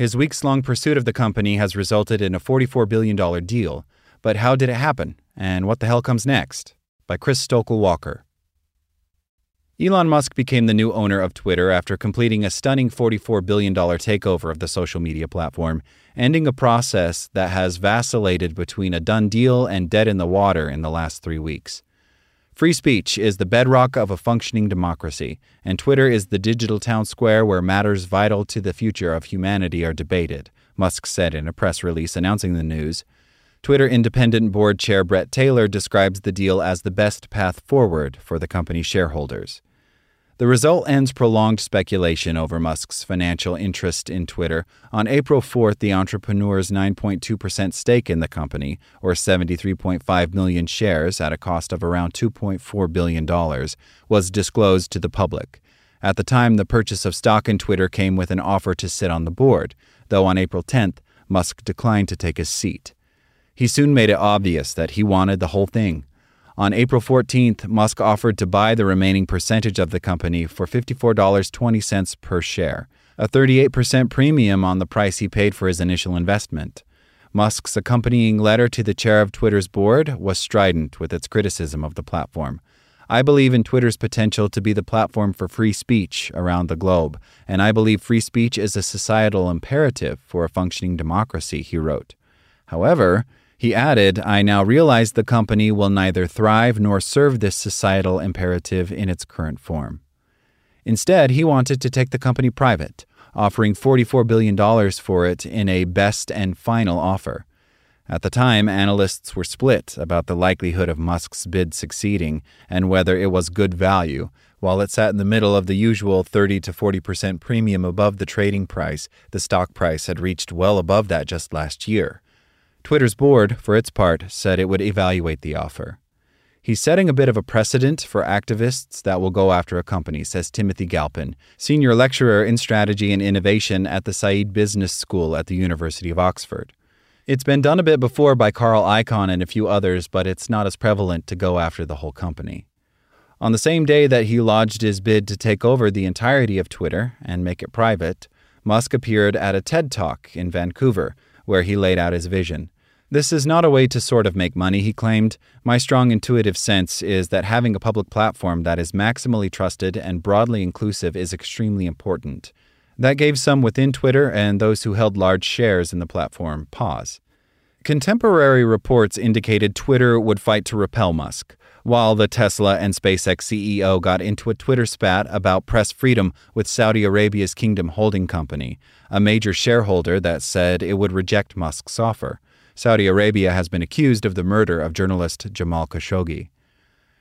His weeks long pursuit of the company has resulted in a $44 billion deal. But how did it happen? And what the hell comes next? By Chris Stokel Walker. Elon Musk became the new owner of Twitter after completing a stunning $44 billion takeover of the social media platform, ending a process that has vacillated between a done deal and dead in the water in the last three weeks. Free speech is the bedrock of a functioning democracy, and Twitter is the digital town square where matters vital to the future of humanity are debated, Musk said in a press release announcing the news. Twitter independent board chair Bret Taylor describes the deal as the best path forward for the company's shareholders. The result ends prolonged speculation over Musk's financial interest in Twitter. On April 4th, the entrepreneur's 9.2% stake in the company, or 73.5 million shares at a cost of around $2.4 billion, was disclosed to the public. At the time, the purchase of stock in Twitter came with an offer to sit on the board, though on April 10th, Musk declined to take a seat. He soon made it obvious that he wanted the whole thing. On April 14th, Musk offered to buy the remaining percentage of the company for $54.20 per share, a 38% premium on the price he paid for his initial investment. Musk's accompanying letter to the chair of Twitter's board was strident with its criticism of the platform. I believe in Twitter's potential to be the platform for free speech around the globe, and I believe free speech is a societal imperative for a functioning democracy, he wrote. However, he added, I now realize the company will neither thrive nor serve this societal imperative in its current form. Instead, he wanted to take the company private, offering $44 billion for it in a best and final offer. At the time, analysts were split about the likelihood of Musk's bid succeeding and whether it was good value. While it sat in the middle of the usual 30 to 40% premium above the trading price, the stock price had reached well above that just last year. Twitter's board, for its part, said it would evaluate the offer. He's setting a bit of a precedent for activists that will go after a company, says Timothy Galpin, senior lecturer in strategy and innovation at the Said Business School at the University of Oxford. It's been done a bit before by Carl Icahn and a few others, but it's not as prevalent to go after the whole company. On the same day that he lodged his bid to take over the entirety of Twitter and make it private, Musk appeared at a TED Talk in Vancouver where he laid out his vision. This is not a way to sort of make money, he claimed. My strong intuitive sense is that having a public platform that is maximally trusted and broadly inclusive is extremely important. That gave some within Twitter and those who held large shares in the platform pause. Contemporary reports indicated Twitter would fight to repel Musk, while the Tesla and SpaceX CEO got into a Twitter spat about press freedom with Saudi Arabia's Kingdom Holding Company, a major shareholder that said it would reject Musk's offer. Saudi Arabia has been accused of the murder of journalist Jamal Khashoggi.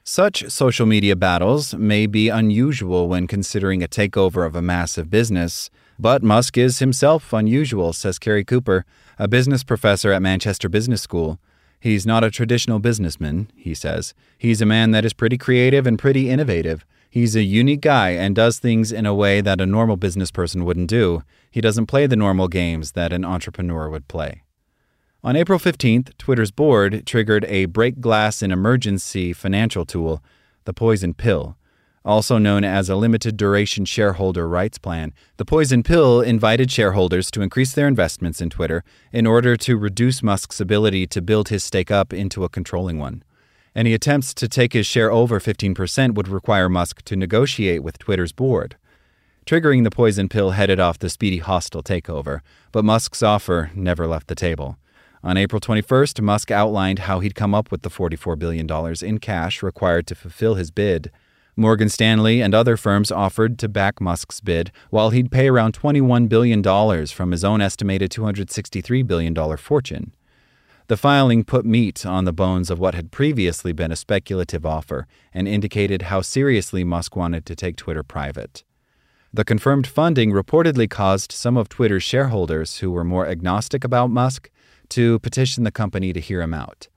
Such social media battles may be unusual when considering a takeover of a massive business, but Musk is himself unusual, says Cary Cooper, a business professor at Manchester Business School. He's not a traditional businessman, he says. He's a man that is pretty creative and pretty innovative. He's a unique guy and does things in a way that a normal business person wouldn't do. He doesn't play the normal games that an entrepreneur would play. On April 15th, Twitter's board triggered a break glass in emergency financial tool, the Poison Pill. Also known as a limited duration shareholder rights plan, the Poison Pill invited shareholders to increase their investments in Twitter in order to reduce Musk's ability to build his stake up into a controlling one. Any attempts to take his share over 15% would require Musk to negotiate with Twitter's board. Triggering the poison pill headed off the speedy hostile takeover, but Musk's offer never left the table. On April 21st, Musk outlined how he'd come up with the $44 billion in cash required to fulfill his bid. Morgan Stanley and other firms offered to back Musk's bid, while he'd pay around $21 billion from his own estimated $263 billion fortune. The filing put meat on the bones of what had previously been a speculative offer and indicated how seriously Musk wanted to take Twitter private. The confirmed funding reportedly caused some of Twitter's shareholders who were more agnostic about Musk to petition the company to hear him out.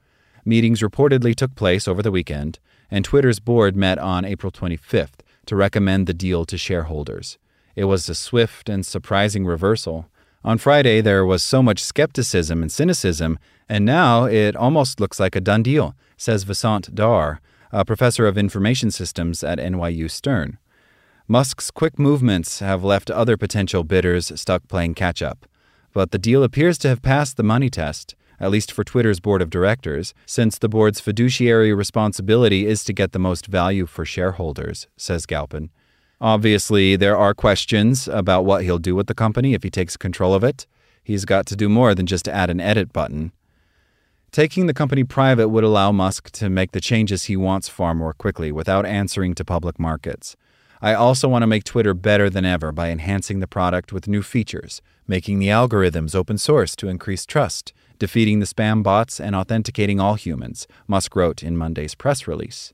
Meetings reportedly took place over the weekend, and Twitter's board met on April 25th to recommend the deal to shareholders. It was a swift and surprising reversal. On Friday, there was so much skepticism and cynicism, and now it almost looks like a done deal, says Vasant Dhar, a professor of information systems at NYU Stern. Musk's quick movements have left other potential bidders stuck playing catch up but the deal appears to have passed the money test, at least for Twitter's board of directors, since the board's fiduciary responsibility is to get the most value for shareholders, says Galpin. Obviously, there are questions about what he'll do with the company if he takes control of it. He's got to do more than just add an edit button. Taking the company private would allow Musk to make the changes he wants far more quickly without answering to public markets. I also want to make Twitter better than ever by enhancing the product with new features, making the algorithms open source to increase trust, defeating the spam bots, and authenticating all humans, Musk wrote in Monday's press release.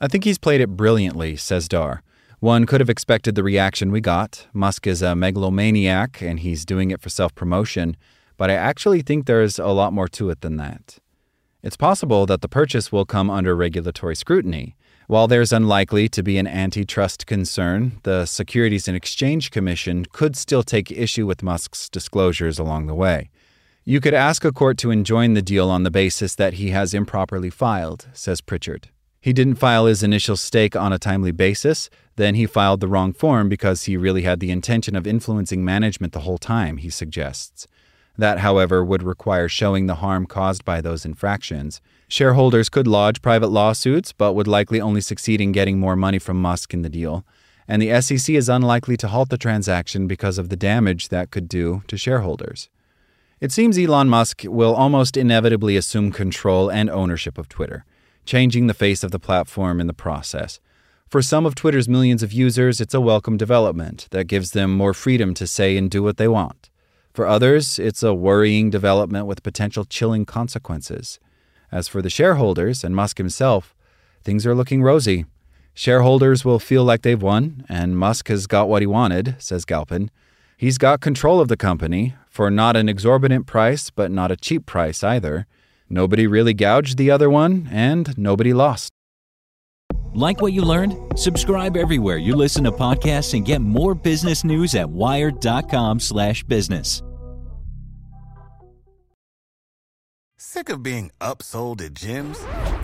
I think he's played it brilliantly, says Dhar. One could have expected the reaction we got. Musk is a megalomaniac and he's doing it for self promotion, but I actually think there's a lot more to it than that. It's possible that the purchase will come under regulatory scrutiny. While there's unlikely to be an antitrust concern, the Securities and Exchange Commission could still take issue with Musk's disclosures along the way. You could ask a court to enjoin the deal on the basis that he has improperly filed, says Pritchard. He didn't file his initial stake on a timely basis, then he filed the wrong form because he really had the intention of influencing management the whole time, he suggests. That, however, would require showing the harm caused by those infractions, Shareholders could lodge private lawsuits, but would likely only succeed in getting more money from Musk in the deal. And the SEC is unlikely to halt the transaction because of the damage that could do to shareholders. It seems Elon Musk will almost inevitably assume control and ownership of Twitter, changing the face of the platform in the process. For some of Twitter's millions of users, it's a welcome development that gives them more freedom to say and do what they want. For others, it's a worrying development with potential chilling consequences. As for the shareholders and Musk himself, things are looking rosy. Shareholders will feel like they've won, and Musk has got what he wanted, says Galpin. He's got control of the company for not an exorbitant price, but not a cheap price either. Nobody really gouged the other one, and nobody lost. Like what you learned? Subscribe everywhere you listen to podcasts and get more business news at wired.com/business. Sick of being upsold at gyms?